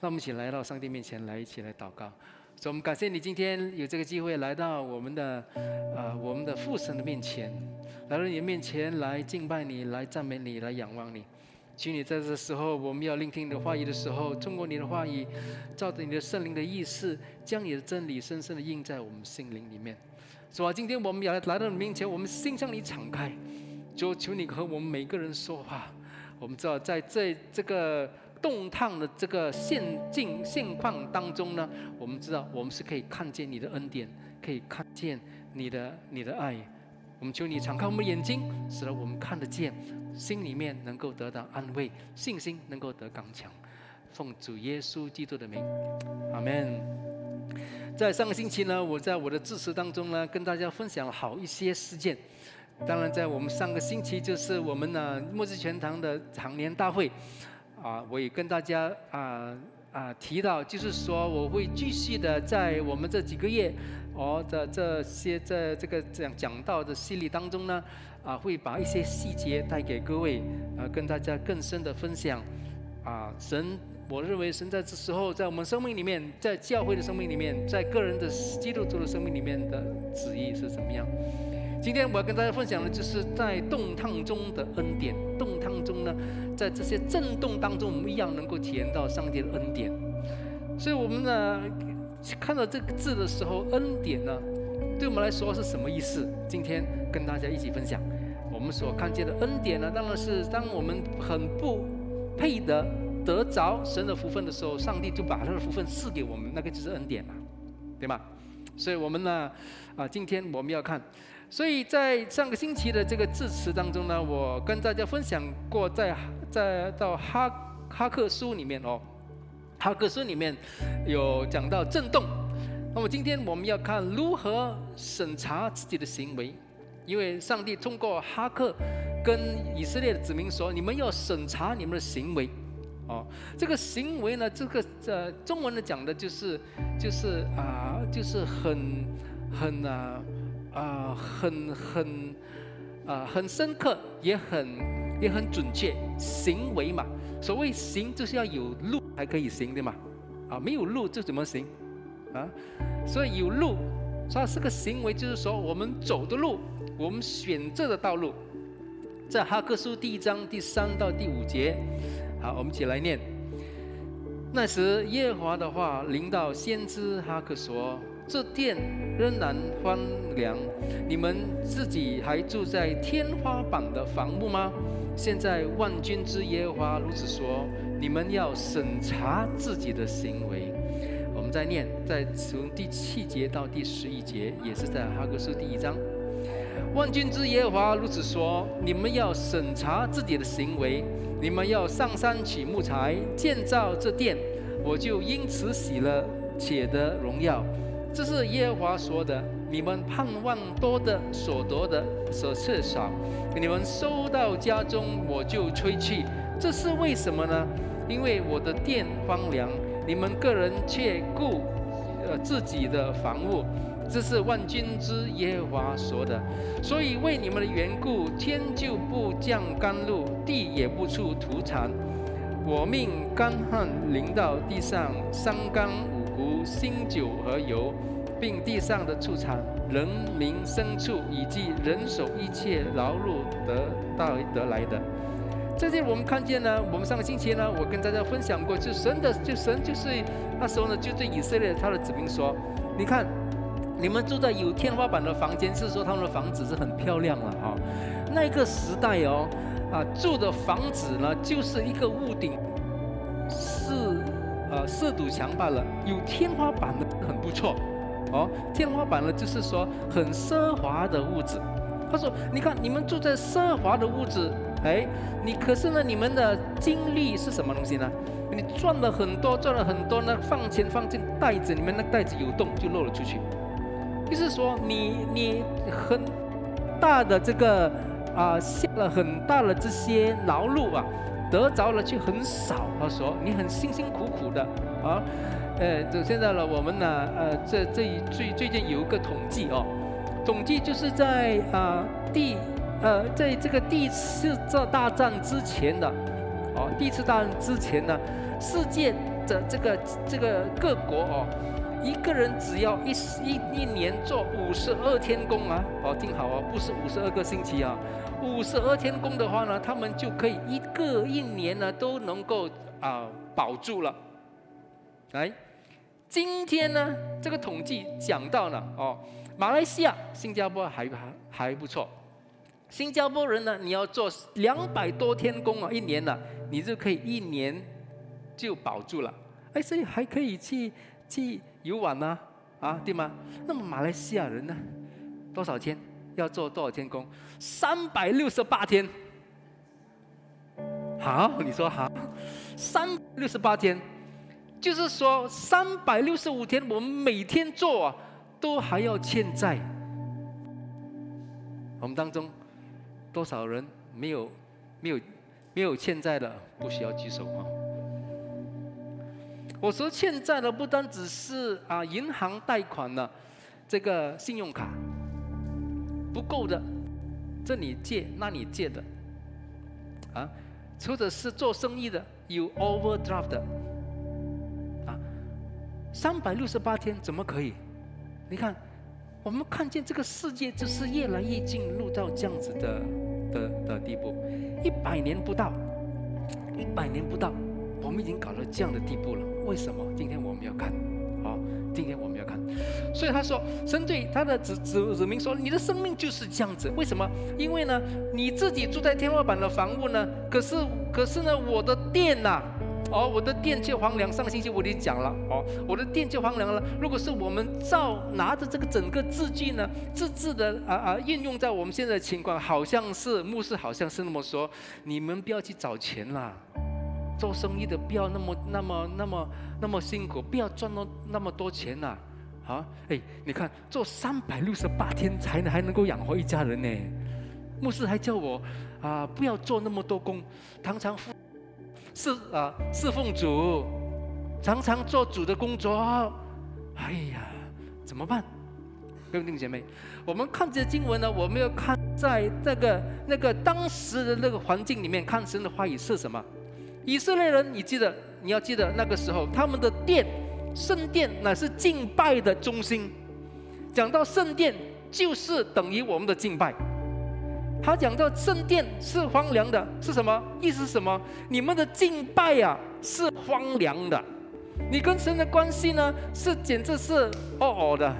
让我们一起来到上帝面前来，一起来祷告。所以我们感谢你今天有这个机会来到我们的呃我们的父神的面前，来到你的面前来敬拜你，来赞美你，来仰望你。请你在这时候，我们要聆听你的话语的时候，通过你的话语，照着你的圣灵的意思，将你的真理深深的印在我们心灵里面。是吧？今天我们要来到你面前，我们心向你敞开，就求你和我们每个人说话。我们知道，在这这个动荡的这个现境现况当中呢，我们知道我们是可以看见你的恩典，可以看见你的你的爱。我们求你敞开我们的眼睛，使得我们看得见。心里面能够得到安慰，信心能够得刚强。奉主耶稣基督的名，阿门。在上个星期呢，我在我的致辞当中呢，跟大家分享了好一些事件。当然，在我们上个星期就是我们呢末日全堂的常年大会，啊，我也跟大家啊啊提到，就是说我会继续的在我们这几个月，哦的这些在这个讲讲到的系列当中呢。啊，会把一些细节带给各位，啊，跟大家更深的分享。啊，神，我认为神在这时候，在我们生命里面，在教会的生命里面，在个人的基督徒的生命里面的旨意是怎么样？今天我要跟大家分享的，就是在动荡中的恩典。动荡中呢，在这些震动当中，我们一样能够体验到上帝的恩典。所以，我们呢，看到这个字的时候，恩典呢？对我们来说是什么意思？今天跟大家一起分享，我们所看见的恩典呢，当然是当我们很不配得得着神的福分的时候，上帝就把他的福分赐给我们，那个就是恩典嘛，对吗？所以我们呢，啊，今天我们要看，所以在上个星期的这个致辞当中呢，我跟大家分享过，在在到哈哈克书里面哦，哈克书里面有讲到震动。那么今天我们要看如何审查自己的行为，因为上帝通过哈克跟以色列的子民说：“你们要审查你们的行为。”哦，这个行为呢，这个呃，中文的讲的就是就是啊，就是很很啊啊很很啊很深刻，也很也很准确。行为嘛，所谓行就是要有路才可以行，对吗？啊，没有路就怎么行？啊，所以有路，它是个行为，就是说我们走的路，我们选择的道路，在哈克书第一章第三到第五节，好，我们一起来念。那时耶和华的话临到先知哈克说：“这殿仍然荒凉，你们自己还住在天花板的房屋吗？现在万军之耶和华如此说：你们要审查自己的行为。”再念，在从第七节到第十一节，也是在哈格书第一章。万军之耶和华如此说：你们要审查自己的行为，你们要上山取木材建造这殿，我就因此喜了，且得荣耀。这是耶和华说的。你们盼望多的所得的所缺少，你们收到家中，我就吹去。这是为什么呢？因为我的殿荒凉。你们个人却顾呃自己的房屋，这是万军之耶和华说的。所以为你们的缘故，天就不降甘露，地也不出土产。我命干旱临到地上，三纲新酒和油，并地上的畜产、人民牲畜以及人手一切劳碌得到得来的。这些我们看见呢，我们上个星期呢，我跟大家分享过，就神的，就神就是那时候呢，就对以色列他的子民说：“你看，你们住在有天花板的房间，是说他们的房子是很漂亮了啊。那个时代哦，啊住的房子呢，就是一个屋顶呃四堵墙罢了，有天花板的很不错哦。天花板呢，就是说很奢华的屋子。他说：你看，你们住在奢华的屋子。”哎，你可是呢？你们的经历是什么东西呢？你赚了很多，赚了很多呢，放钱放进袋子里面，那袋子有洞就漏了出去。就是说，你你很大的这个啊，下了很大的这些劳碌啊，得着了却很少。他说，你很辛辛苦苦的啊，呃，就现在呢，我们呢，呃，这这一最最近有一个统计哦，统计就是在啊第。呃，在这个第一次这大战之前的，哦，第一次大战之前呢，世界的这个这个各国哦，一个人只要一一一年做五十二天工啊，哦，听好哦，不是五十二个星期啊，五十二天工的话呢，他们就可以一个一年呢都能够啊保住了。来，今天呢这个统计讲到了哦，马来西亚、新加坡还还还不错。新加坡人呢，你要做两百多天工啊，一年呢，你就可以一年就保住了。哎，所以还可以去去游玩呢，啊，对吗？那么马来西亚人呢，多少天要做多少天工？三百六十八天。好，你说好，三六十八天，就是说三百六十五天，我们每天做啊，都还要欠债。我们当中。多少人没有没有没有欠债的？不需要举手啊！我说欠债的不单只是啊银行贷款的这个信用卡不够的，这里借那里借的啊，或者是做生意的有 overdraft 的啊，三百六十八天怎么可以？你看。我们看见这个世界就是越来越进入到这样子的的的地步，一百年不到，一百年不到，我们已经搞到这样的地步了。为什么？今天我们要看，好，今天我们要看。所以他说，神对他的子子子民说：“你的生命就是这样子。为什么？因为呢，你自己住在天花板的房屋呢，可是可是呢，我的店呐。”哦，我的店就荒凉。上个星期我就讲了，哦，我的店就荒凉了。如果是我们照拿着这个整个字句呢，字字的啊啊运用在我们现在的情况，好像是牧师好像是那么说：你们不要去找钱啦，做生意的不要那么那么那么那么辛苦，不要赚到那么多钱呐。啊，哎，你看做三百六十八天才能还能够养活一家人呢。牧师还叫我啊，不要做那么多工，常常付。侍啊侍奉主，常常做主的工作，哎呀，怎么办？各位弟兄姐妹，我们看这经文呢，我们要看在这个那个当时的那个环境里面，看神的话语是什么。以色列人，你记得，你要记得那个时候，他们的殿圣殿乃是敬拜的中心。讲到圣殿，就是等于我们的敬拜。他讲到圣殿是荒凉的，是什么意思？什么？你们的敬拜呀是荒凉的，你跟神的关系呢是简直是哦哦的。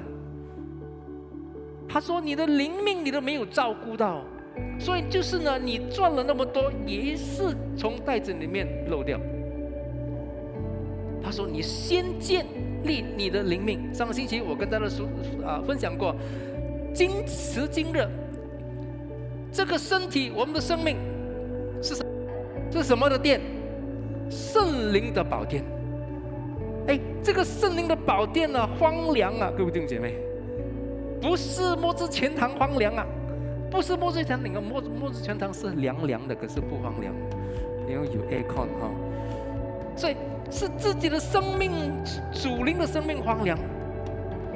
他说你的灵命你都没有照顾到，所以就是呢，你赚了那么多也是从袋子里面漏掉。他说你先建立你的灵命。上个星期我跟大家说啊分享过，今时今日。这个身体，我们的生命是什？是什么的殿？圣灵的宝殿。哎，这个圣灵的宝殿呢，荒凉啊！各位弟兄姐妹，不是莫之全堂荒凉啊，不是末之全堂，末末之全堂是凉凉的，可是不荒凉，因为有 aircon 哈。所以是自己的生命属灵的生命荒凉。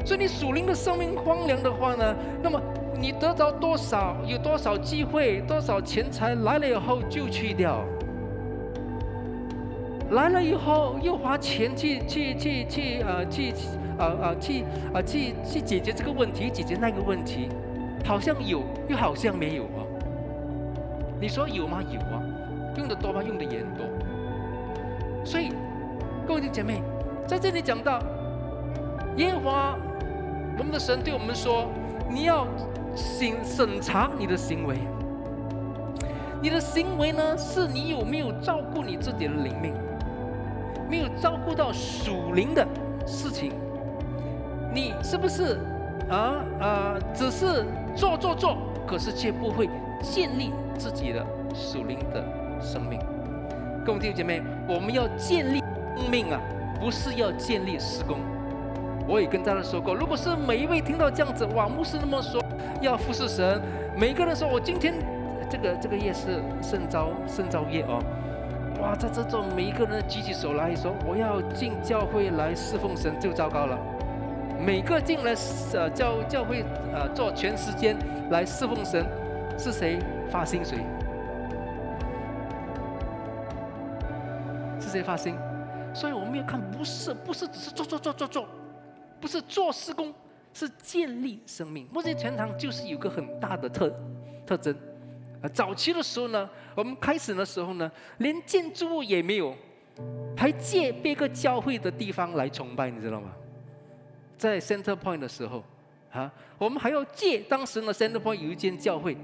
所以你属灵的生命荒凉的话呢，那么。你得着多少，有多少机会，多少钱财来了以后就去掉，来了以后又花钱去去去去呃去呃呃去呃去去解决这个问题，解决那个问题，好像有又好像没有啊？你说有吗？有啊，用的多吗？用的也很多。所以各位弟兄姐妹，在这里讲到耶和华我们的神对我们说，你要。审审查你的行为，你的行为呢？是你有没有照顾你自己的灵命？没有照顾到属灵的事情，你是不是啊啊？只是做做做，可是却不会建立自己的属灵的生命。各位弟兄姐妹，我们要建立生命啊，不是要建立施工。我也跟大家说过，如果是每一位听到这样子，哇，牧师那么说。要服侍神，每个人说：“我今天这个这个夜是圣召圣召夜哦，哇，在这种每一个人举起手来说我要进教会来侍奉神，就糟糕了。每个进来呃教教会呃做全时间来侍奉神，是谁发薪水？是谁发薪？所以我们要看，不是不是只是做做做做做，不是做施工，是建立生命。目前全堂就是有个很大的特特征。啊，早期的时候呢，我们开始的时候呢，连建筑物也没有，还借别个教会的地方来崇拜，你知道吗？在 Center Point 的时候，啊，我们还要借当时呢 Center Point 有一间教会，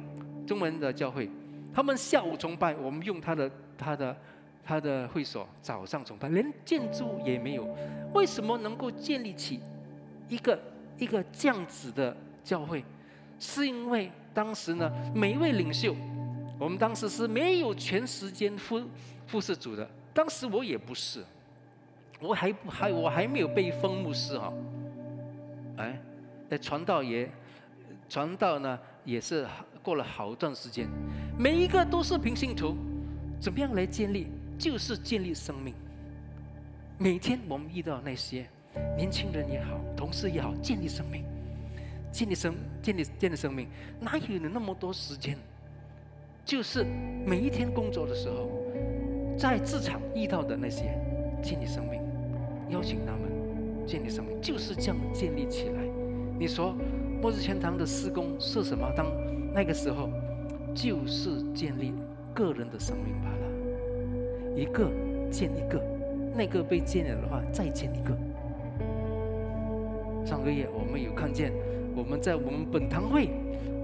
中文的教会，他们下午崇拜，我们用他的他的他的会所早上崇拜，连建筑也没有，为什么能够建立起一个一个这样子的教会？是因为当时呢，每一位领袖，我们当时是没有全时间服服侍主的。当时我也不是，我还不还我还没有被封牧师哈。哎，那传道也传道呢，也是过了好段时间。每一个都是平信徒，怎么样来建立？就是建立生命。每天我们遇到那些年轻人也好，同事也好，建立生命。建立生建立建立生命，哪有你那么多时间？就是每一天工作的时候，在职场遇到的那些建立生命，邀请他们建立生命，就是这样建立起来。你说末日天堂的施工是什么？当那个时候，就是建立个人的生命罢了。一个建一个，那个被建了的话，再建一个。上个月我们有看见。我们在我们本堂会，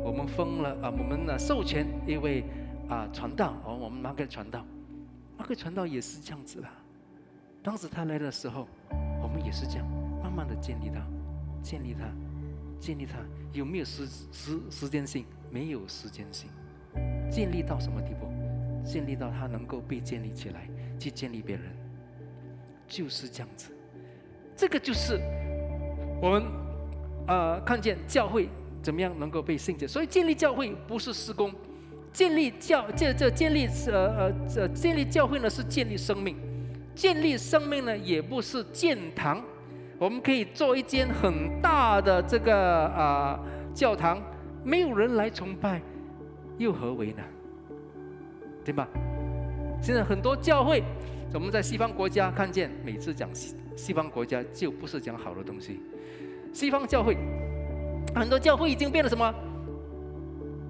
我们封了啊，我们呢授权一位啊传道，哦，我们马克传道，马克传道也是这样子的。当时他来的时候，我们也是这样，慢慢的建立它，建立它，建立它，有没有时时时间性？没有时间性。建立到什么地步？建立到它能够被建立起来，去建立别人，就是这样子。这个就是我们。呃，看见教会怎么样能够被圣洁，所以建立教会不是施工，建立教这这建立呃呃这建立教会呢是建立生命，建立生命呢也不是建堂，我们可以做一间很大的这个啊教堂，没有人来崇拜，又何为呢？对吧？现在很多教会，我们在西方国家看见，每次讲西西方国家就不是讲好的东西。西方教会很多教会已经变了什么？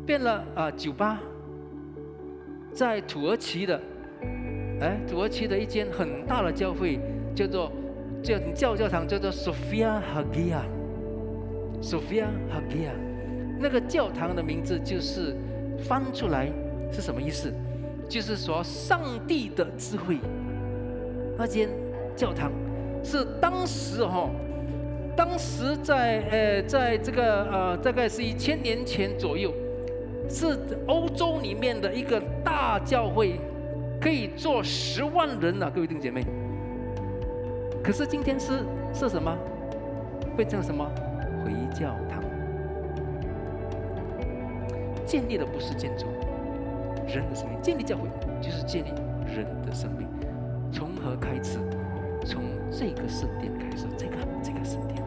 变了啊！酒吧，在土耳其的，哎，土耳其的一间很大的教会叫做叫教教堂叫做 Sophia Hagia。Sophia Hagia，那个教堂的名字就是翻出来是什么意思？就是说上帝的智慧。那间教堂是当时哈。当时在呃，在这个呃，大概是一千年前左右，是欧洲里面的一个大教会，可以坐十万人啊，各位弟兄姐妹。可是今天是是什么？变成什么？回教堂。建立的不是建筑，人的生命。建立教会就是建立人的生命。从何开始？从这个圣殿开始，这个这个圣殿。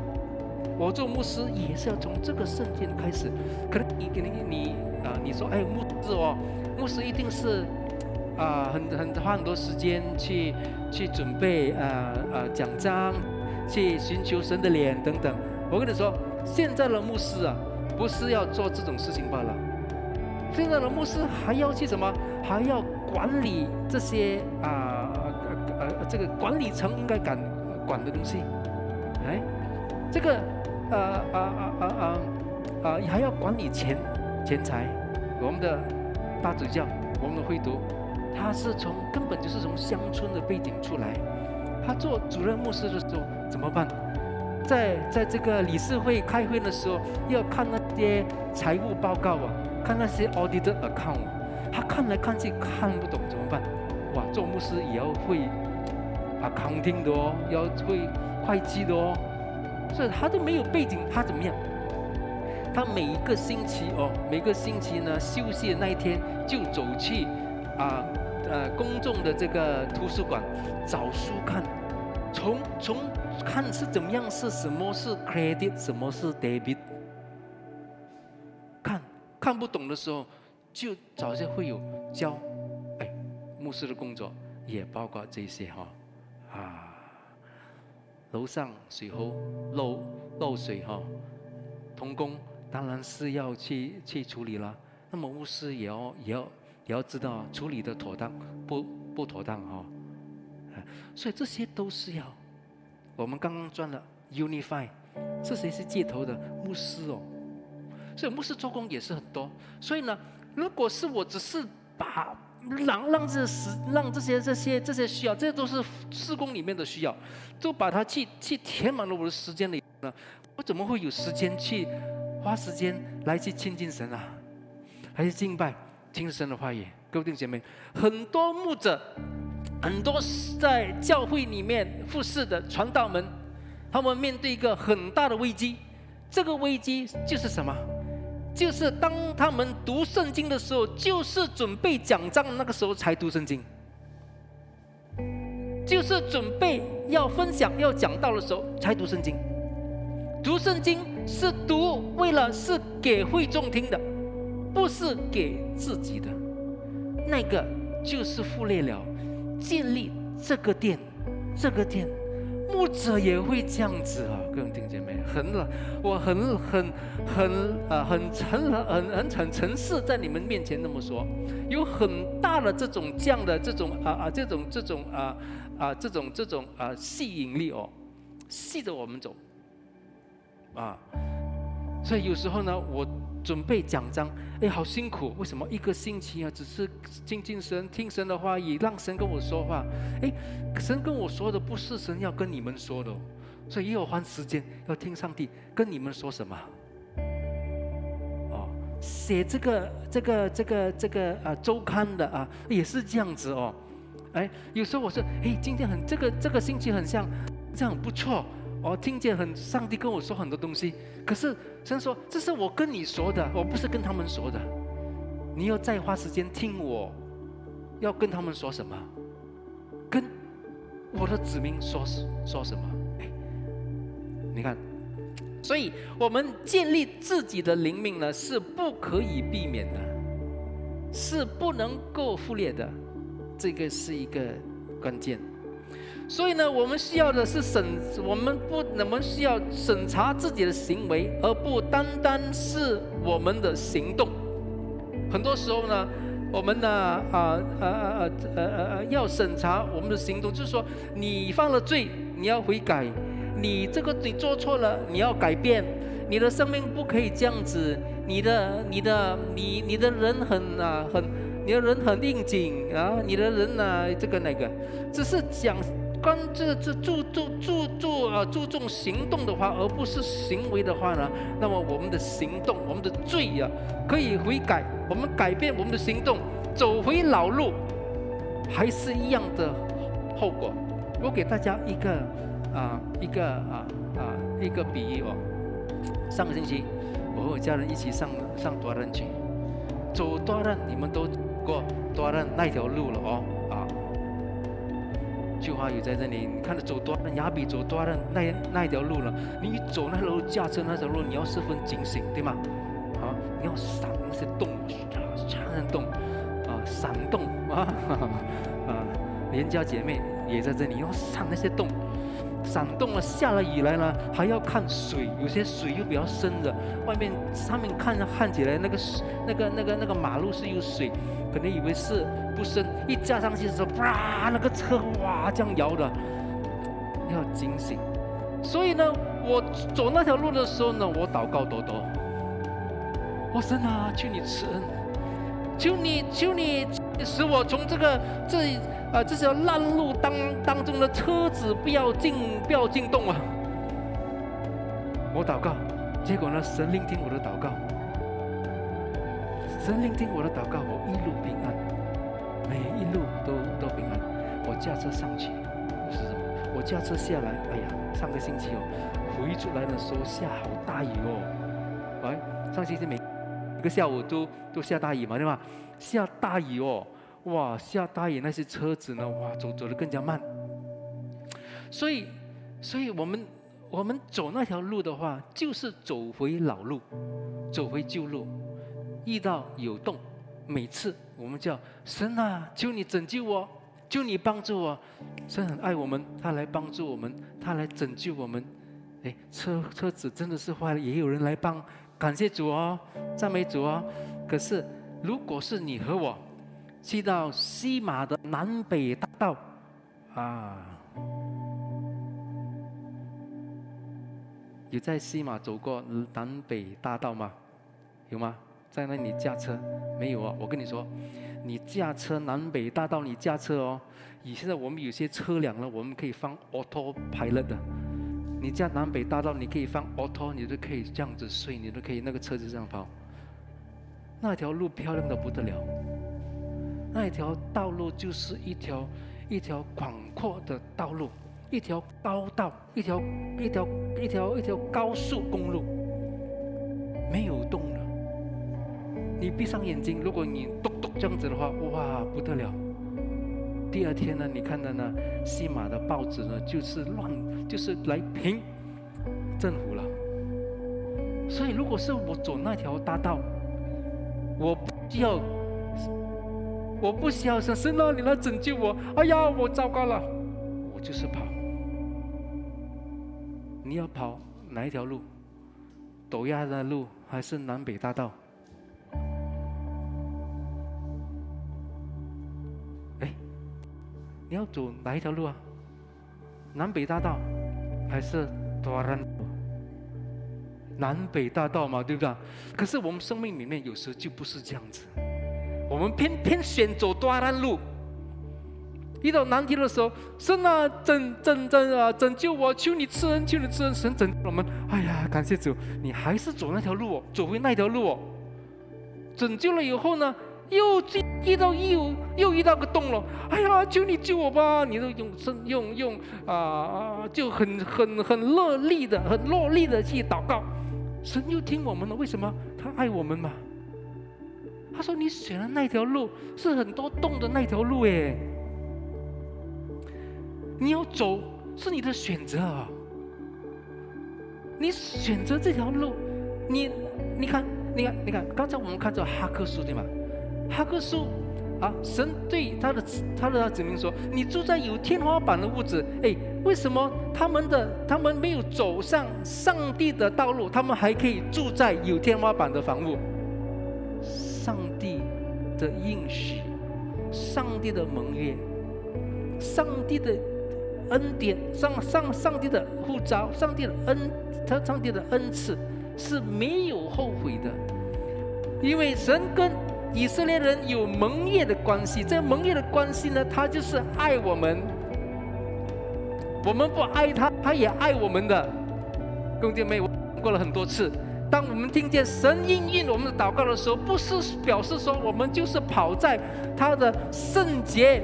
我做牧师也是要从这个圣殿开始。可能你、你、你啊，你说哎，牧师哦，牧师一定是啊，很、很花很多时间去去准备啊啊奖章，去寻求神的脸等等。我跟你说，现在的牧师啊，不是要做这种事情罢了。现在的牧师还要去什么？还要管理这些啊呃这个管理层应该管管的东西。哎，这个。呃啊啊啊啊啊！还要管理钱钱财。我们的大主教，我们的会读，他是从根本就是从乡村的背景出来。他做主任牧师的时候怎么办？在在这个理事会开会的时候，要看那些财务报告啊，看那些 audit account，他看来看去看不懂怎么办？哇，做牧师也要会 accounting 的哦，要会会计的哦。所以他都没有背景，他怎么样？他每一个星期哦，每个星期呢休息的那一天就走去啊呃公众的这个图书馆找书看，从从看是怎么样，是什么是 credit，什么是 debit，看看不懂的时候就找些会有教。哎，牧师的工作也包括这些哈啊。楼上水喉漏漏水哈，童工当然是要去去处理了。那么牧师也要也要也要知道处理的妥当不不妥当哈，所以这些都是要。我们刚刚转了 Unify，是谁是接头的牧师哦？所以牧师做工也是很多。所以呢，如果是我只是把让让这时让这些这些这些需要，这都是施工里面的需要，都把它去去填满了我的时间里呢，我怎么会有时间去花时间来去亲近神啊？还是敬拜听神的话语？各位弟兄姐妹，很多牧者，很多在教会里面服侍的传道们，他们面对一个很大的危机，这个危机就是什么？就是当他们读圣经的时候，就是准备讲章那个时候才读圣经，就是准备要分享、要讲道的时候才读圣经。读圣经是读为了是给会众听的，不是给自己的。那个就是忽略了建立这个殿，这个殿。牧者也会这样子啊，各位弟兄姐妹，很了，我很很很啊，很诚很很很诚实在你们面前那么说，有很大的这种这样的这种啊啊这种这种啊啊这种这种啊吸引力哦，吸着我们走啊，所以有时候呢，我。准备讲章，哎，好辛苦！为什么一个星期啊，只是静静神、听神的话语，让神跟我说话？哎，神跟我说的不是神要跟你们说的，所以也有花时间要听上帝跟你们说什么。哦，写这个、这个、这个、这个啊周刊的啊，也是这样子哦。哎，有时候我说，哎，今天很这个这个星期很像，这样不错。我听见很上帝跟我说很多东西，可是神说这是我跟你说的，我不是跟他们说的。你要再花时间听我，要跟他们说什么？跟我的子民说说什么？哎，你看，所以我们建立自己的灵命呢，是不可以避免的，是不能够忽略的，这个是一个关键。所以呢，我们需要的是审，我们不，我们需要审查自己的行为，而不单单是我们的行动。很多时候呢，我们呢，啊啊啊啊呃呃要审查我们的行动，就是说，你犯了罪，你要悔改；你这个你做错了，你要改变。你的生命不可以这样子，你的、你的、你、你的人很啊很，你的人很应景啊，你的人呢这个那个，只是讲。关这这注注注注啊注重行动的话，而不是行为的话呢？那么我们的行动，我们的罪呀，可以悔改，我们改变我们的行动，走回老路，还是一样的后果。我给大家一个啊一个啊啊一个比喻哦。上个星期我和我家人一起上上多伦去，走多伦，你们都过多伦那条路了哦。句话也在这里，你看着走多了，亚比走多了那那一条路了。你一走那条路，驾车那条路，你要十分警醒，对吗？啊，你要闪那些洞，闪洞，啊，闪洞啊，啊，连家姐妹也在这里，要闪那些洞，闪洞了，下了雨来了，还要看水，有些水又比较深的，外面上面看看起来那个那个那个那个马路是有水。可能以为是不深，一加上去的时候，啪，那个车哇这样摇的，要惊醒。所以呢，我走那条路的时候呢，我祷告多多。我神啊，求你慈恩，求你求你使我从这个这啊这条烂路当当中的车子不要进不要进洞啊。我祷告，结果呢，神聆听我的祷告。神聆听我的祷告，我一路平安，每一路都都平安。我驾车上去是什么？我驾车下来，哎呀，上个星期哦，回出来的时候下好大雨哦。哎，上星期每一个下午都都下大雨嘛，对吧？下大雨哦，哇，下大雨那些车子呢，哇，走走的更加慢。所以，所以我们我们走那条路的话，就是走回老路，走回旧路。遇到有洞，每次我们叫神啊，求你拯救我，求你帮助我。神很爱我们，他来帮助我们，他来拯救我们。哎，车车子真的是坏了，也有人来帮，感谢主哦，赞美主哦。可是，如果是你和我，去到西马的南北大道，啊，有在西马走过南北大道吗？有吗？在那里驾车？没有啊。我跟你说，你驾车南北大道，你驾车哦。以现在我们有些车辆呢，我们可以放 auto pilot 的。你驾南北大道，你可以放 auto，你都可以这样子睡，你都可以那个车子这样跑。那条路漂亮的不得了，那一条道路就是一条一条广阔的道路，一条高道，一条一条一条一条高速公路，没有动了。你闭上眼睛，如果你咚咚这样子的话，哇，不得了。第二天呢，你看到呢，西马的报纸呢，就是乱，就是来评政府了。所以，如果是我走那条大道，我不需要，我不需要说神啊，你来拯救我。哎呀，我糟糕了，我就是跑。你要跑哪一条路？陡崖的路还是南北大道？你要走哪一条路啊？南北大道还是多兰？南北大道嘛，对不对？可是我们生命里面有时候就不是这样子，我们偏偏选走多兰路。遇到难题的时候，神啊，拯拯拯啊，拯救我！求你赐恩，求你赐恩，神拯救我们。哎呀，感谢主，你还是走那条路哦，走回那条路哦。拯救了以后呢？又进遇到又又遇到个洞了，哎呀，求你救我吧！你都用声用用啊，就很很很乐力的、很落力的去祷告，神又听我们了。为什么？他爱我们嘛。他说：“你选的那条路是很多洞的那条路，哎，你要走是你的选择啊。你选择这条路，你你看，你看，你看，刚才我们看这哈克书对吗？”哈克书啊，神对他的他的子民说：“你住在有天花板的屋子，哎，为什么他们的他们没有走上上帝的道路，他们还可以住在有天花板的房屋？上帝的应许，上帝的盟约，上帝的恩典，上上上帝的护照，上帝的恩，他上帝的恩赐是没有后悔的，因为神跟。”以色列人有盟约的关系，这盟约的关系呢，他就是爱我们。我们不爱他，他也爱我们的。兄弟妹，我过了很多次。当我们听见神应允我们的祷告的时候，不是表示说我们就是跑在他的圣洁、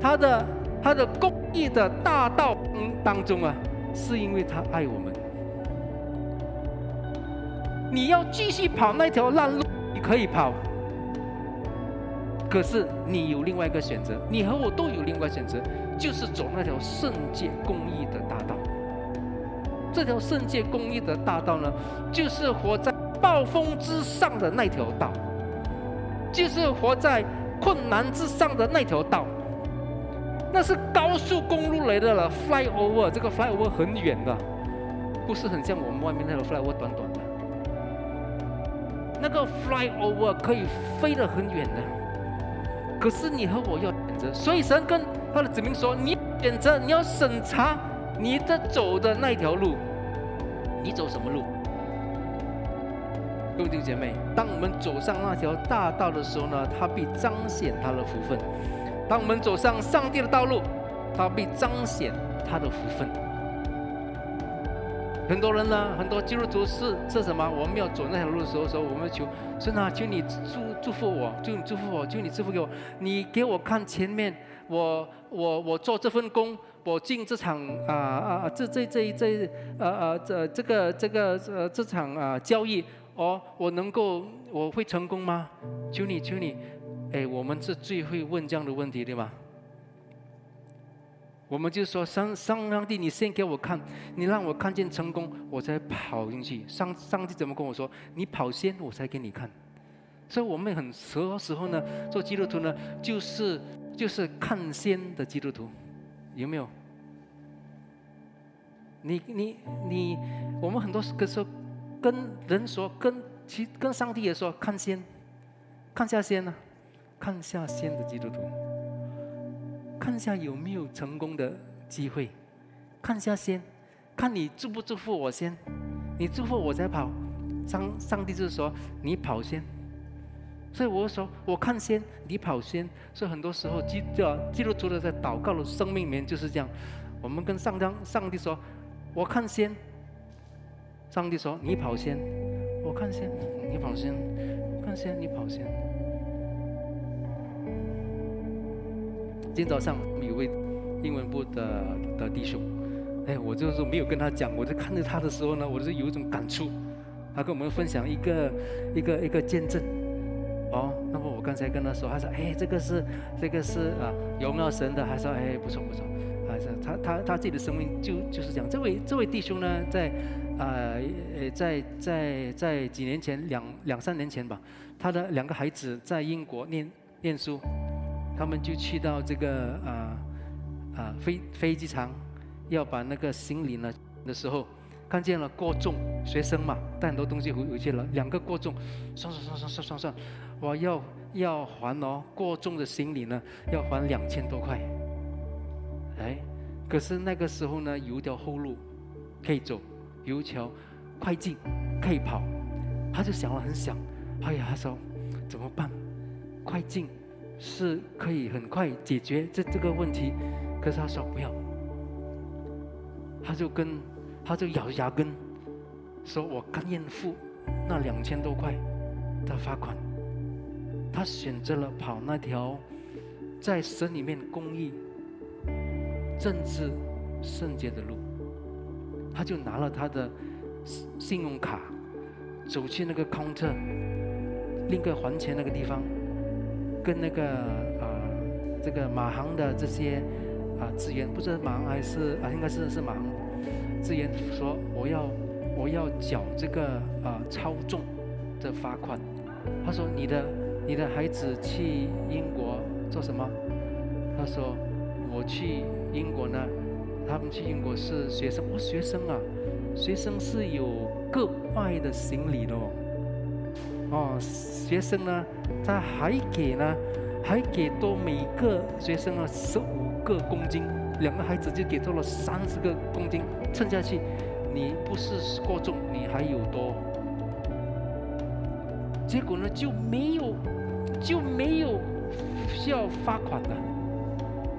他的他的公义的大道当中啊，是因为他爱我们。你要继续跑那条烂路。可以跑，可是你有另外一个选择，你和我都有另外选择，就是走那条圣洁公义的大道。这条圣洁公义的大道呢，就是活在暴风之上的那条道，就是活在困难之上的那条道。那是高速公路来的了，flyover，这个 flyover 很远的，不是很像我们外面那个 flyover 短短。那个 fly over 可以飞得很远的，可是你和我要选择，所以神跟他的子民说：你选择，你要审查你的走的那条路，你走什么路？各位弟兄姐妹，当我们走上那条大道的时候呢，它必彰显他的福分；当我们走上上帝的道路，它必彰显他的福分。很多人呢，很多基督徒是是什么？我们要走那条路的时候，说我们求神啊，求你祝祝福我，求你祝福我，求你祝福给我。你给我看前面，我我我做这份工，我进这场啊啊这这这这呃呃这这个这个呃这场啊交易，哦，我能够我会成功吗？求你求你，哎，我们是最会问这样的问题，对吗？我们就说上上上帝，你先给我看，你让我看见成功，我才跑进去。上上帝怎么跟我说？你跑先，我才给你看。所以我们很多时候呢，做基督徒呢，就是就是看先的基督徒，有没有？你你你，我们很多时候跟人说，跟其跟上帝也说，看先，看下先呢，看下先的基督徒，看下有没有成功的机会，看下先，看你祝不祝福我先，你祝福我才跑，上上帝就是说你跑先。所以我说，我看先，你跑先。所以很多时候，基叫基督徒的在祷告的生命里面就是这样。我们跟上将上帝说，我看先。上帝说，你跑先。我看先，你跑先。我看先，你跑先。今天早上有位英文部的的弟兄，哎，我就是没有跟他讲，我在看着他的时候呢，我就有一种感触。他跟我们分享一个一个一个见证。哦，那么我刚才跟他说，他说：“哎，这个是，这个是啊，荣耀神的。”还说：“哎，不错不错。”还是他他他自己的生命就就是这样。这位这位弟兄呢，在啊呃在在在几年前两两三年前吧，他的两个孩子在英国念念书，他们就去到这个啊啊飞飞机场，要把那个行李呢的时候。看见了过重学生嘛，带很多东西回回去了。两个过重，算算算算算算算，我要要还哦，过重的行李呢要还两千多块。哎，可是那个时候呢有一条后路可以走，有一条快进可以跑，他就想了很想，哎呀，他说怎么办？快进是可以很快解决这这个问题，可是他说不要，他就跟。他就咬着牙根，说我甘愿付那两千多块的罚款。他选择了跑那条在神里面公益、政治、圣洁的路。他就拿了他的信用卡，走去那个 counter，另个还钱那个地方，跟那个啊这个马航的这些啊职员，不知道马航还是啊应该是是马航。职员说：“我要，我要缴这个啊超重的罚款。”他说：“你的，你的孩子去英国做什么？”他说：“我去英国呢，他们去英国是学生。我学生啊，学生是有格外的行李的哦。哦，学生呢，他还给呢，还给多每个学生啊十五个公斤。”两个孩子就给多了三十个公斤，称下去，你不是过重，你还有多。结果呢就没有，就没有需要罚款的。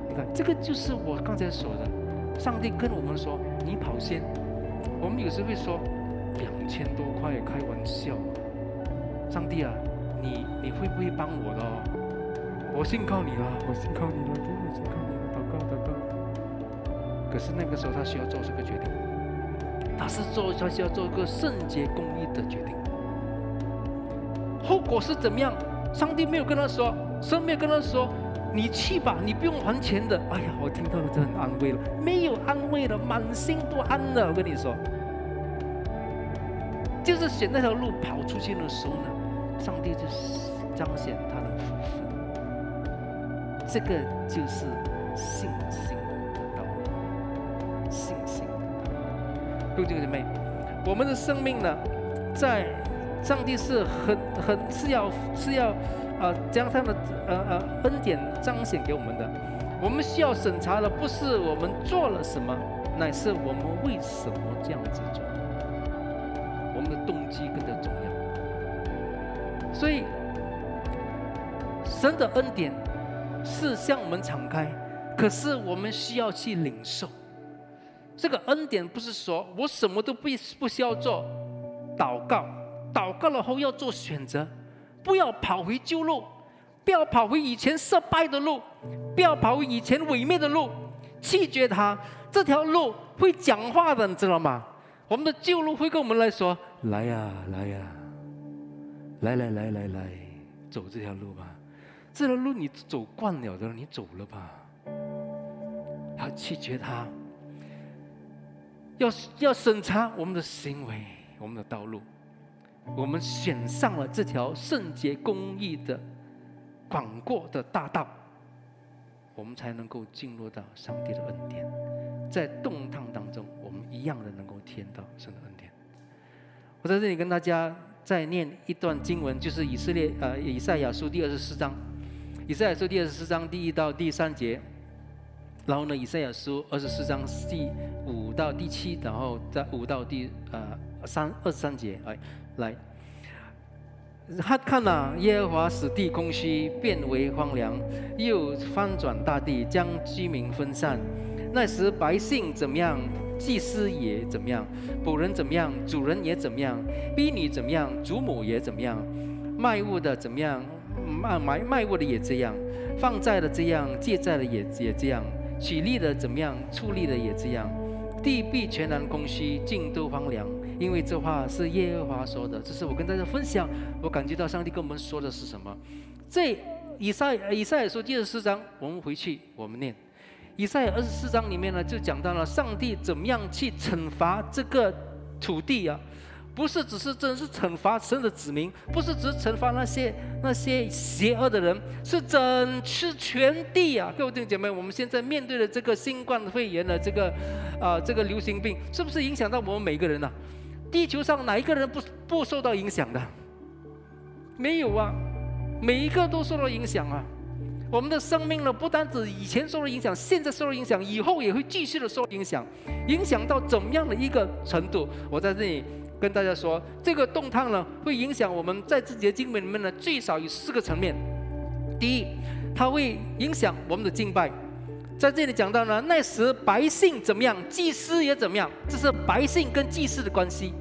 你看，这个就是我刚才说的，上帝跟我们说你跑先，我们有时会说两千多块开玩笑，上帝啊，你你会不会帮我的？我信靠你了，我信靠你了，真的信靠你了，祷告祷告。可是那个时候，他需要做这个决定，他是做，他需要做一个圣洁公义的决定。后果是怎么样？上帝没有跟他说，神没有跟他说，你去吧，你不用还钱的。哎呀，我听到了，就很安慰了，没有安慰了，满心不安了。我跟你说，就是选那条路跑出去的时候呢，上帝就彰显他的福分。这个就是信心的道路，信心的道路。弟兄姐妹，我们的生命呢，在上帝是很很是要是要呃将他的呃呃恩典彰显给我们的。我们需要审查的不是我们做了什么，乃是我们为什么这样子做。我们的动机更加重要。所以，神的恩典是向我们敞开，可是我们需要去领受。这个恩典不是说我什么都不不需要做，祷告，祷告了后要做选择，不要跑回旧路，不要跑回以前失败的路，不要跑回以前毁灭的路，拒绝它。这条路会讲话的，你知道吗？我们的旧路会跟我们来说：“来呀，来呀，来来来来来，走这条路吧。这条路你走惯了的，你走了吧。”要拒绝它。要要审查我们的行为，我们的道路，我们选上了这条圣洁公义的广阔的大道，我们才能够进入到上帝的恩典，在动荡当中，我们一样的能够体验到神的恩典。我在这里跟大家再念一段经文，就是以色列呃以赛亚书第二十四章，以赛亚书第二十四章第一到第三节，然后呢以赛亚书二十四章第五到第七，然后在五到第呃三二十三节，哎，来。他看了耶和华使地空虚，变为荒凉，又翻转大地，将居民分散。那时百姓怎么样，祭司也怎么样；仆人怎么样，主人也怎么样；婢女怎么样，主母也怎么样；卖物的怎么样，卖卖卖物的也这样；放债的这样，借债的也也这样；取利的怎么样，出利的也这样。地必全然空虚，尽都荒凉。因为这话是耶和华说的，这是我跟大家分享。我感觉到上帝跟我们说的是什么？这以赛以赛亚书第十四章，我们回去我们念。以赛亚二十四章里面呢，就讲到了上帝怎么样去惩罚这个土地啊，不是只是真是惩罚神的子民，不是只惩罚那些那些邪恶的人，是整是全地啊！各位弟兄姐妹，我们现在面对的这个新冠肺炎的这个啊这个流行病，是不是影响到我们每个人呢？地球上哪一个人不不受到影响的？没有啊，每一个都受到影响啊。我们的生命呢，不单指以前受了影响，现在受了影响，以后也会继续的受影响。影响到怎么样的一个程度？我在这里跟大家说，这个动荡呢，会影响我们在自己的经文里面呢，最少有四个层面。第一，它会影响我们的敬拜。在这里讲到呢，那时百姓怎么样，祭司也怎么样，这是百姓跟祭司的关系。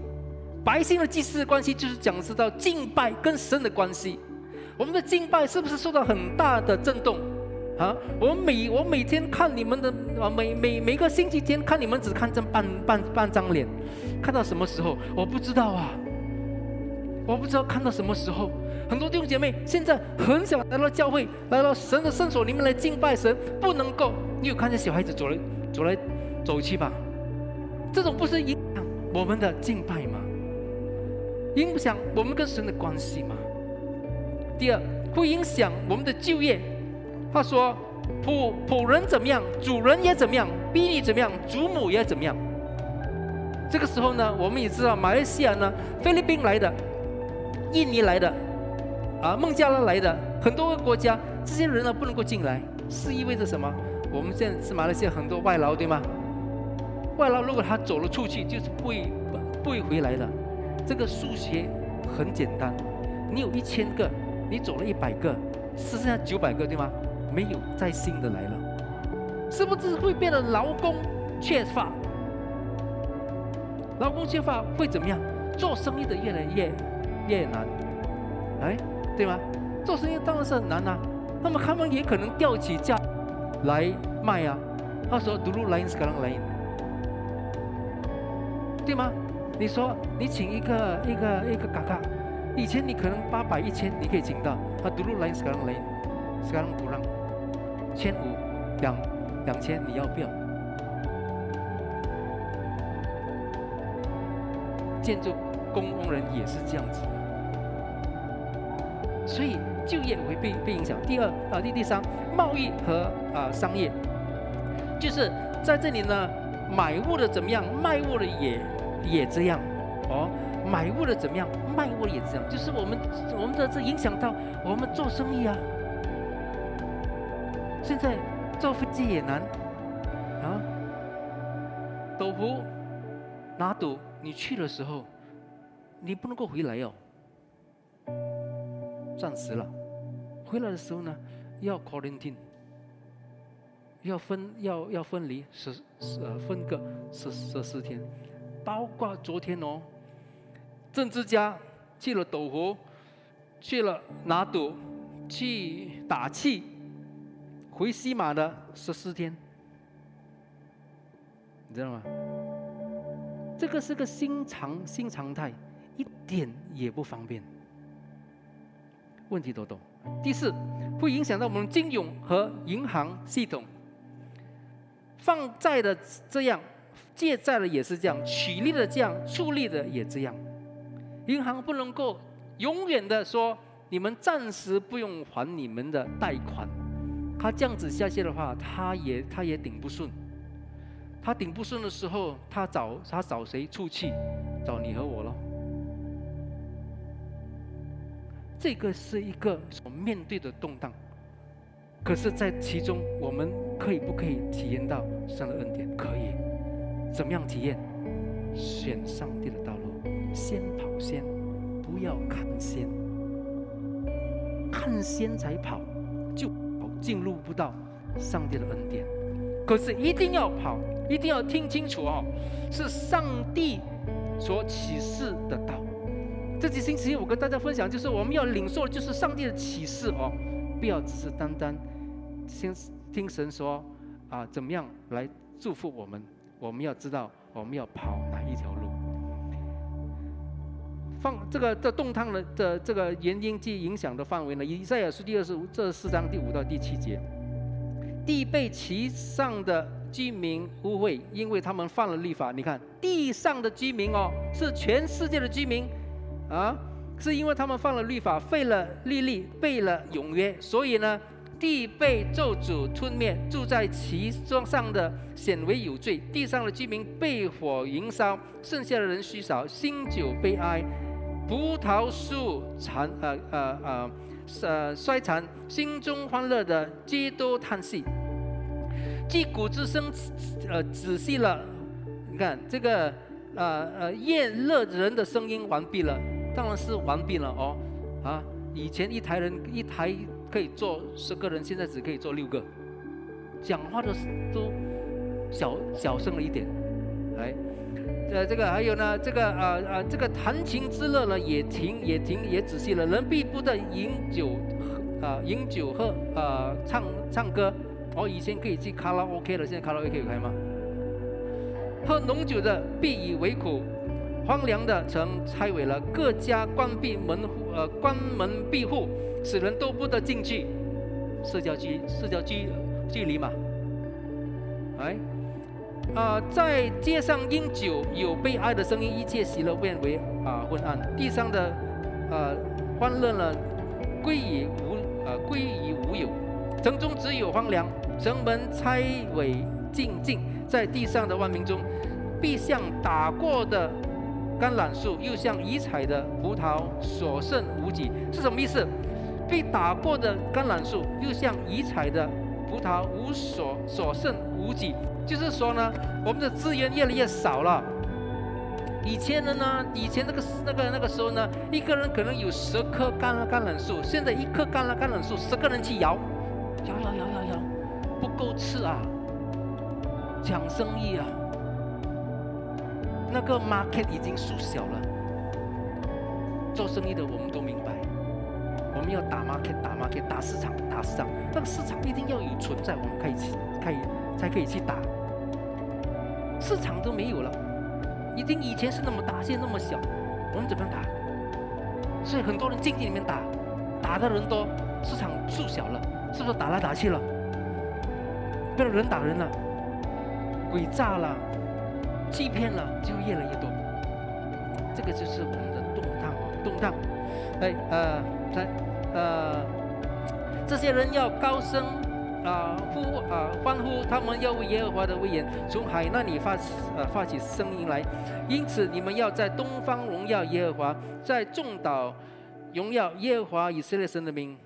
百姓的祭司的关系，就是讲知道敬拜跟神的关系。我们的敬拜是不是受到很大的震动？啊，我每我每天看你们的啊，每每每个星期天看你们只看这半半半张脸，看到什么时候？我不知道啊，我不知道看到什么时候。很多弟兄姐妹现在很想来到教会，来到神的圣所里面来敬拜神，不能够。你有看见小孩子走来走来走去吧？这种不是影响我们的敬拜吗？影响我们跟神的关系吗？第二，会影响我们的就业。他说，仆仆人怎么样，主人也怎么样，婢女怎么样，祖母也怎么样。这个时候呢，我们也知道，马来西亚呢，菲律宾来的，印尼来的。啊，孟加拉来的很多个国家，这些人呢不能够进来，是意味着什么？我们现在是马来西亚很多外劳，对吗？外劳如果他走了出去，就是不会不会回来的。这个数学很简单，你有一千个，你走了一百个，剩下九百个，对吗？没有再新的来了，是不是会变得劳工缺乏？劳工缺乏会怎么样？做生意的越来越越难，哎。对吗？做生意当然是很难呐。那么他们也可能吊起价来卖啊。他说：“独路来是可能来，对吗？你说你请一个一个一个嘎嘎，以前你可能八百一千你可以请到，他独路来是可能来，是可能不让，千五两两千你要不要？建筑工工人也是这样子。”所以就业会被被影响。第二啊，第第三，贸易和啊商业，就是在这里呢，买物的怎么样，卖物的也也这样哦。买物的怎么样，卖货也这样，就是我们我们的这影响到我们做生意啊。现在坐飞机也难啊，赌徒拿赌，你去的时候你不能够回来哦。暂时了，回来的时候呢，要 quarantine，要分要要分离十十分个十十四天，包括昨天哦，郑志佳去了斗湖，去了拿赌，去打气，回西马的十四天，你知道吗？这个是个新常新常态，一点也不方便。问题多多。第四，会影响到我们金融和银行系统。放债的这样，借债的也是这样，取利的这样，出利的也这样。银行不能够永远的说，你们暂时不用还你们的贷款。他这样子下去的话，他也他也顶不顺。他顶不顺的时候，他找他找谁出气？找你和我喽。这个是一个所面对的动荡，可是，在其中，我们可以不可以体验到神的恩典？可以。怎么样体验？选上帝的道路，先跑先，不要看先。看先才跑，就进入不到上帝的恩典。可是一定要跑，一定要听清楚哦，是上帝所启示的道。这几星期我跟大家分享，就是我们要领受的，就是上帝的启示哦，不要只是单单先听神说啊，怎么样来祝福我们？我们要知道我们要跑哪一条路。放这个这动荡的的这个原因及影响的范围呢？以赛亚书第二十五这四章第五到第七节，地被其上的居民污秽，因为他们犯了律法。你看地上的居民哦，是全世界的居民。啊，是因为他们犯了律法，废了律例，背了永约，所以呢，地被咒诅吞灭，住在其庄上的显为有罪，地上的居民被火焚烧，剩下的人稀少，新酒悲哀，葡萄树残呃呃呃呃衰残，心中欢乐的基督叹息，击鼓之声呃仔细了，你看这个呃呃宴乐人的声音完毕了。当然是完毕了哦，啊，以前一台人一台可以坐十个人，现在只可以坐六个，讲话都都小小声了一点，来，呃，这个还有呢，这个啊啊，这个弹琴之乐呢也停也停也仔细了，人必不得饮酒，啊，饮酒喝啊，唱唱歌，哦，以前可以去卡拉 OK 了，现在卡拉 OK 有开吗？喝浓酒的必以为苦。荒凉的城拆毁了，各家关闭门户，呃，关门闭户，使人都不得进去。社交距社交距距离嘛，哎，啊，在街上因酒有悲哀的声音，一切喜乐变为啊昏暗。地上的呃欢乐呢，归于无呃归于无有。城中只有荒凉，城门拆毁静静，在地上的万民中，必像打过的。橄榄树又像已采的葡萄所剩无几，是什么意思？被打过的橄榄树又像已采的葡萄无所所剩无几，就是说呢，我们的资源越来越少了。以前的呢，以前那个那个那个时候呢，一个人可能有十棵橄橄榄树，现在一棵橄榄橄榄树十个人去摇，摇摇摇摇摇，不够吃啊，抢生意啊。那个 market 已经缩小了，做生意的我们都明白，我们要打 market，打 market，打市场，打市场。那个市场一定要有存在，我们可以去，可以才可以去打。市场都没有了，已经以前是那么大，现在那么小，我们怎么样打？所以很多人进去里面打，打的人多，市场缩小了，是不是打来打去了？变成人打人了，鬼诈了。欺骗了就越来越多，这个就是我们的动荡哦，动荡。哎，呃，在 呃，这些人要高声啊呼啊欢呼，他们要为耶和华的威严从海那里发呃发起声音来。因此，你们要在东方荣耀耶和华，在众岛荣耀耶和华以色列神的名。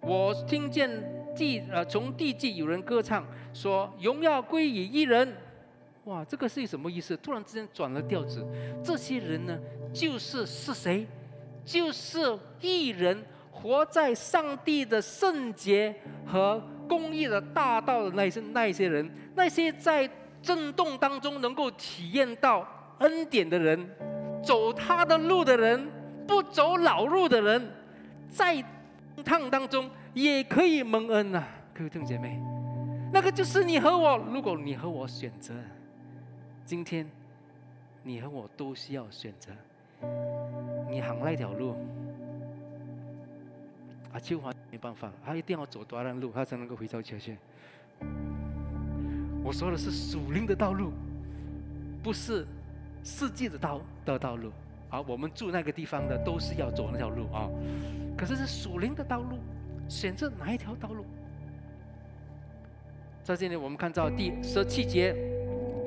我听见地呃从地际有人歌唱说：荣耀归于一人。哇，这个是什么意思？突然之间转了调子，这些人呢，就是是谁？就是艺人，活在上帝的圣洁和公义的大道的那些那些人，那些在震动当中能够体验到恩典的人，走他的路的人，不走老路的人，在烫当中也可以蒙恩呐，各位弟兄姐妹，那个就是你和我，如果你和我选择。今天，你和我都需要选择。你行那条路，阿秋华没办法，他一定要走多段路，他才能够回到家去。我说的是属灵的道路，不是世界的道的道路。啊我们住那个地方的，都是要走那条路啊。可是是属灵的道路，选择哪一条道路？在这里我们看到第十七节，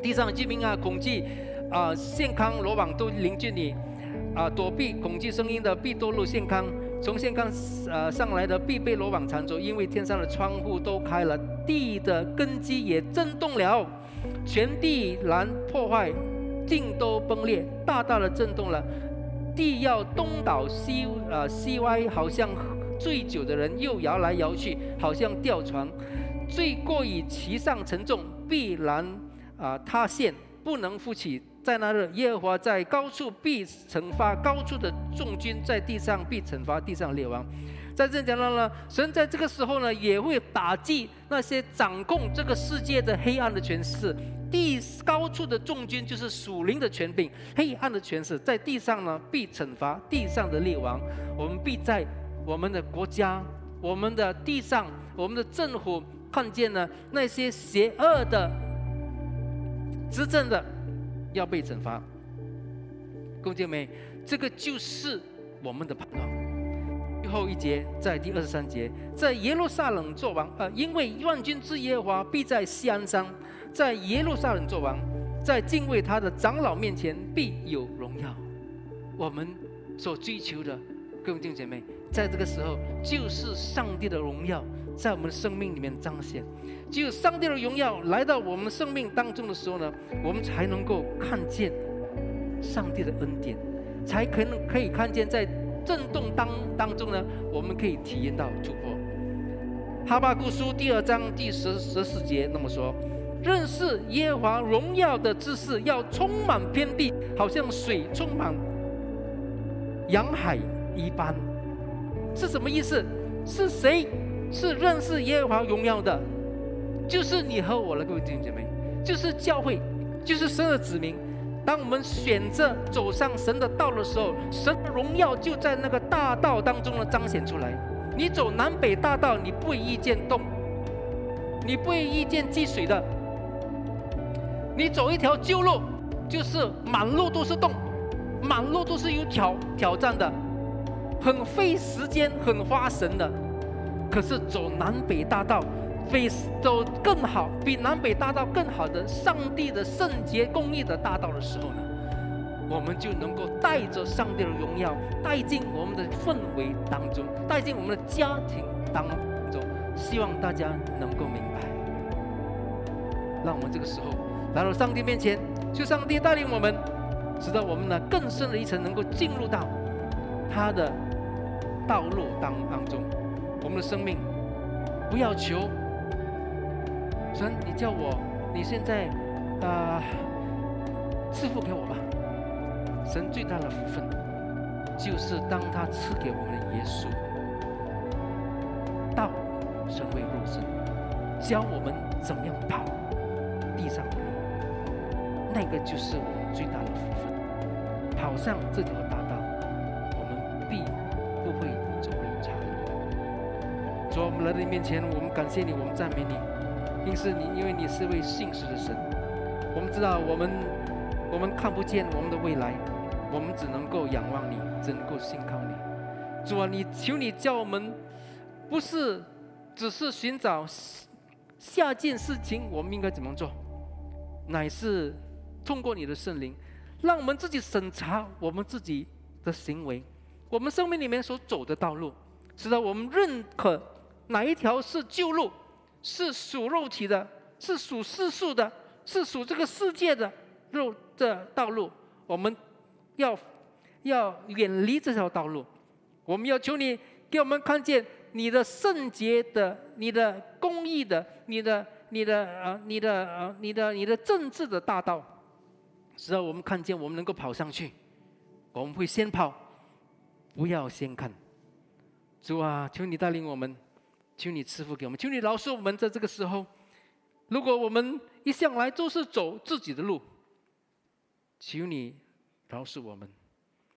地上居民啊，恐惧啊，健康罗网都临近你啊，躲避恐惧声音的必堕入健康，从健康呃上来的必被罗网缠住，因为天上的窗户都开了，地的根基也震动了，全地然破坏，尽都崩裂，大大的震动了，地要东倒西呃西歪，好像。醉酒的人又摇来摇去，好像吊床；醉过以其上沉重，必然啊塌陷，不能复起。在那日，耶和华在高处必惩罚高处的众军，在地上必惩罚地上列王。在这讲到呢，神在这个时候呢，也会打击那些掌控这个世界的黑暗的权势。地高处的众军就是属灵的权柄，黑暗的权势在地上呢，必惩罚地上的列王。我们必在。我们的国家，我们的地上，我们的政府看见了那些邪恶的执政的要被惩罚。共姐妹，这个就是我们的盼望。最后一节在第二十三节，在耶路撒冷作王，呃，因为万军之耶和华必在西安山，在耶路撒冷作王，在敬畏他的长老面前必有荣耀。我们所追求的，各位弟兄姐妹。在这个时候，就是上帝的荣耀在我们的生命里面彰显。只有上帝的荣耀来到我们生命当中的时候呢，我们才能够看见上帝的恩典，才可能可以看见在震动当当中呢，我们可以体验到突破。哈巴古书第二章第十十四节那么说：认识耶和华荣耀的知识要充满天地，好像水充满洋海一般。是什么意思？是谁是认识耶和华荣耀的？就是你和我了，各位弟兄姐妹，就是教会，就是神的子民。当我们选择走上神的道的时候，神的荣耀就在那个大道当中呢彰显出来。你走南北大道，你不会遇见洞，你不会遇见积水的。你走一条旧路，就是满路都是洞，满路都是有挑挑战的。很费时间，很花神的。可是走南北大道，比走更好，比南北大道更好的上帝的圣洁公义的大道的时候呢，我们就能够带着上帝的荣耀带进我们的氛围当中，带进我们的家庭当中。希望大家能够明白。让我们这个时候来到上帝面前，求上帝带领我们，直到我们呢更深的一层能够进入到他的。道路当当中，我们的生命不要求神，你叫我，你现在啊赐福给我吧。神最大的福分，就是当他赐给我们的耶稣，道成为肉身，教我们怎么样跑地上路，那个就是我们最大的福分。跑上这条大我们来到你面前，我们感谢你，我们赞美你，因是你，因为你是位信实的神。我们知道，我们我们看不见我们的未来，我们只能够仰望你，只能够信靠你。主啊，你求你叫我们，不是只是寻找下件事情，我们应该怎么做，乃是通过你的圣灵，让我们自己审查我们自己的行为。我们生命里面所走的道路，使得我们认可哪一条是旧路，是属肉体的，是属世俗的，是属这个世界的肉的道路，我们要要远离这条道路。我们要求你给我们看见你的圣洁的、你的公义的、你的、你的呃、你的呃、你的、你的政治的大道，使得我们看见我们能够跑上去，我们会先跑。不要先看，主啊，求你带领我们，求你赐福给我们，求你饶恕我们在这个时候，如果我们一向来都是走自己的路，求你饶恕我们。